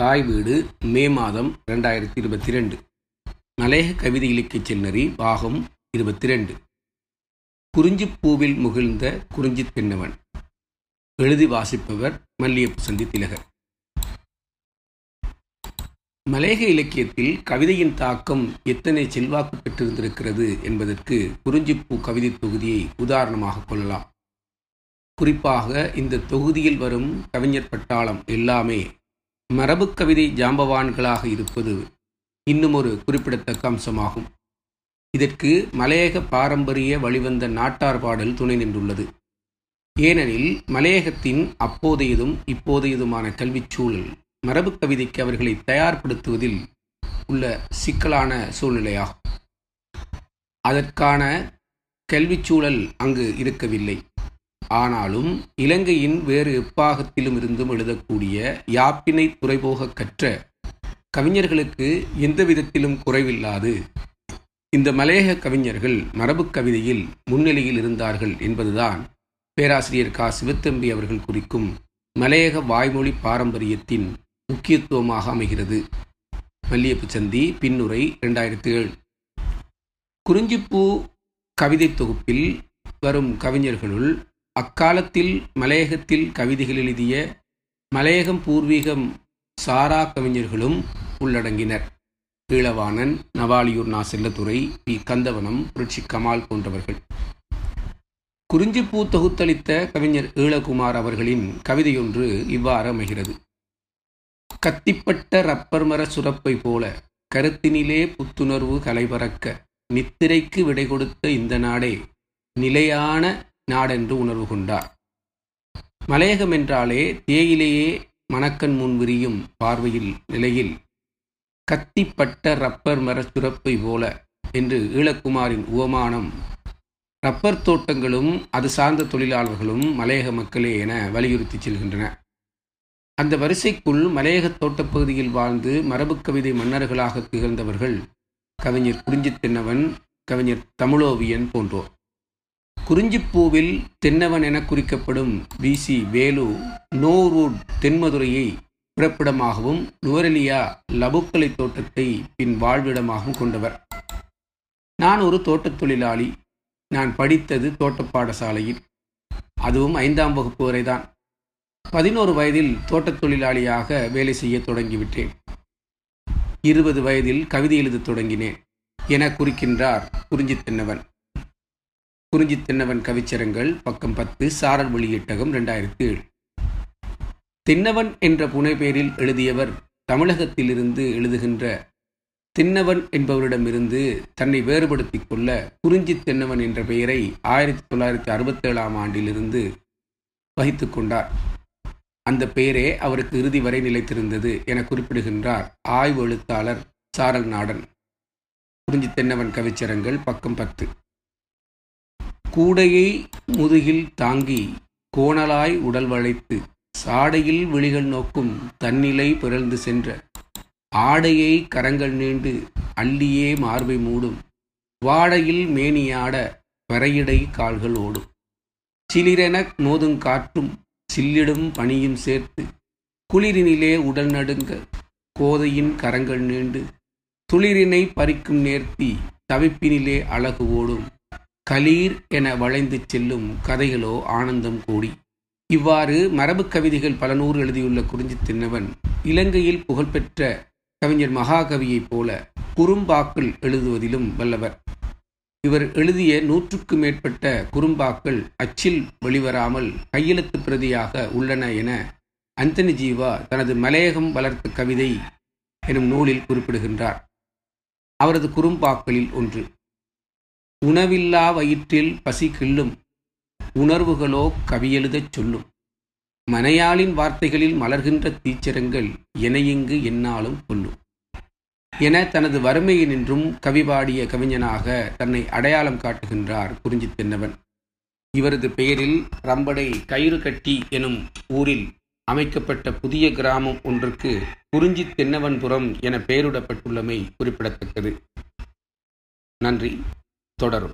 தாய் வீடு மே மாதம் ரெண்டாயிரத்தி இருபத்தி ரெண்டு மலேக கவிதை இலக்கிய செல்நறி பாகம் இருபத்தி ரெண்டு குறிஞ்சிப்பூவில் முகிழ்ந்த குறிஞ்சி தென்னவன் எழுதி வாசிப்பவர் மல்லியப்பு சந்தி திலகர் மலேக இலக்கியத்தில் கவிதையின் தாக்கம் எத்தனை செல்வாக்கு பெற்றிருந்திருக்கிறது என்பதற்கு குறிஞ்சிப்பூ கவிதை தொகுதியை உதாரணமாக கொள்ளலாம். குறிப்பாக இந்த தொகுதியில் வரும் கவிஞர் பட்டாளம் எல்லாமே மரபுக்கவிதை கவிதை ஜாம்பவான்களாக இருப்பது இன்னும் ஒரு குறிப்பிடத்தக்க அம்சமாகும். இதற்கு மலையக பாரம்பரிய வழிவந்த நாட்டார் பாடல் துணை நின்றுள்ளது. ஏனெனில் மலையகத்தின் அப்போதையதும் இப்போதையதுமான கல்விச் சூழல் மரபு கவிதைக்கு அவர்களை தயார்படுத்துவதில் உள்ள சிக்கலான சூழ்நிலையாகும். அதற்கான கல்விச் சூழல் அங்கு இருக்கவில்லை. ஆனாலும் இலங்கையின் வேறு எப்பாகத்திலும் இருந்தும் எழுதக்கூடிய யாப்பினை துறைபோக கற்ற கவிஞர்களுக்கு எந்த விதத்திலும் குறைவில்லாது. இந்த மலையக கவிஞர்கள் மரபு கவிதையில் முன்னிலையில் இருந்தார்கள் என்பதுதான் பேராசிரியர் கா. சிவத்தம்பி அவர்கள் குறிக்கும் மலையக வாய்மொழி பாரம்பரியத்தின் முக்கியத்துவமாக அமைகிறது. மல்லியப்பு சந்தி பின்னுரை இரண்டாயிரத்தி ஏழு குறிஞ்சிப்பூ கவிதை தொகுப்பில் வரும் கவிஞர்களுள் அக்காலத்தில் மலையகத்தில் கவிதைகள் எழுதிய மலையகம் பூர்வீகம் சாரா கவிஞர்களும் உள்ளடங்கினர். ஈழவாணன் நவாலியூர் நா செல்லத்துறை பி. கந்தவனம் புரட்சி கமால் போன்றவர்கள். குறிஞ்சிப்பூ தொகுத்தளித்த கவிஞர் ஈழகுமார் அவர்களின் கவிதையொன்று இவ்வாறு அமைகிறது. கத்திப்பட்ட ரப்பர் மர சுரப்பை போல கருத்தினிலே புத்துணர்வு கலைபறக்க நித்திரைக்கு விடை கொடுத்த இந்த நாடே நிலையான நாடென்று உணர்வு கொண்டார். மலையகம் என்றாலே தேயிலேயே மணக்கண் முன் விரியும் பார்வையில் நிலையில் கத்திப்பட்ட ரப்பர் மர போல என்று ஈழக்குமாரின் உவமானம். ரப்பர் தோட்டங்களும் அது சார்ந்த தொழிலாளர்களும் மலையக மக்களே என வலியுறுத்தி செல்கின்றன. அந்த வரிசைக்குள் மலையக தோட்டப்பகுதியில் வாழ்ந்து மரபு கவிதை மன்னர்களாக திகழ்ந்தவர்கள் கவிஞர் குறிஞ்சித்தின்னவன் கவிஞர் தமிழோவியன் போன்றோர். குறிஞ்சிப்பூவில் தென்னவன் என குறிக்கப்படும் பிசி வேலு நோரூட் தென்மதுரையை பிறப்பிடமாகவும் நுவரெலியா லபுக்கலை தோட்டத்தை பின் வாழ்விடமாகவும் கொண்டவர். நான் ஒரு தோட்டத் தொழிலாளி. நான் படித்தது தோட்டப் பாடசாலையில். அதுவும் ஐந்தாம் வகுப்பு வரைதான். பதினோரு வயதில் தோட்டத் தொழிலாளியாக வேலை செய்ய தொடங்கிவிட்டேன். இருபது வயதில் கவிதை எழுதத் தொடங்கினேன் என குறிக்கின்றார் குறிஞ்சி தென்னவன். குறிஞ்சி தென்னவன் கவிச்சரங்கள் பக்கம் பத்து சாரல் வெளியீட்டகம் ரெண்டாயிரத்தி ஏழு தென்னவன் என்ற புனைப்பெயரில் எழுதியவர் தமிழகத்திலிருந்து எழுதுகின்ற தின்னவன் என்பவரிடமிருந்து தன்னை வேறுபடுத்திக் கொள்ள குறிஞ்சி தென்னவன் என்ற பெயரை ஆயிரத்தி தொள்ளாயிரத்தி அறுபத்தேழாம் ஆண்டிலிருந்து வகித்து கொண்டார். அந்த பெயரே அவருக்கு இறுதி வரை நிலைத்திருந்தது என குறிப்பிடுகின்றார் ஆய்வு எழுத்தாளர் சாரல் நாடன். குறிஞ்சி தென்னவன் கவிச்சரங்கள் பக்கம் பத்து. கூடையை முதுகில் தாங்கி கோணலாய் உடல் வளைத்து சாடையில் விழிகள் நோக்கும் தன்னிலை பிறழ்ந்து சென்ற ஆடையை கரங்கள் நீண்டு அள்ளியே மார்பை மூடும் வாடையில் மேனியாட பெறையிடை கால்கள் ஓடும். சிலிரென மோதும் காற்றும் சில்லிடும் பனியும் சேர்த்து குளிரினிலே உடல் நடுங்க கோதையின் கரங்கள் நீண்டு துளிரினை பறிக்கும் நேர்த்தி தவிப்பினிலே அழகு ஓடும். கலீர் என வளைந்து செல்லும் கதைகளோ ஆனந்தம் கூடி. இவ்வாறு மரபு கவிதைகள் பல நூறு எழுதியுள்ள குறிஞ்சி தின்னவன் இலங்கையில் புகழ்பெற்ற கவிஞர் மகாகவியைப் போல குறும்பாக்கள் எழுதுவதிலும் வல்லவர். இவர் எழுதிய நூற்றுக்கு மேற்பட்ட குறும்பாக்கள் அச்சில் வெளிவராமல் கையெழுத்து பிரதியாக உள்ளன என அந்தனி ஜீவா தனது மலையகம் வளர்த்த கவிதை எனும் நூலில் குறிப்பிடுகின்றார். அவரது குறும்பாக்களில் ஒன்று. உணவில்லா வயிற்றில் பசி கிள்ளும். உணர்வுகளோ கவியெழுதச் சொல்லும். மனையாளின் வார்த்தைகளில் மலர்கின்ற தீச்சரங்கள் எனையிங்கு என்னாலும் கொல்லும். என தனது வறுமையினின்றும் கவிபாடிய கவிஞனாக தன்னை அடையாளம் காட்டுகின்றார் குறிஞ்சி தென்னவன். இவரது பெயரில் ரம்படை கயிறு கட்டி எனும் ஊரில் அமைக்கப்பட்ட புதிய கிராமம் ஒன்றுக்கு குறிஞ்சி தென்னவன்புரம் என பெயரிடப்பட்டுள்ளமை குறிப்பிடத்தக்கது. நன்றி. தொடரும்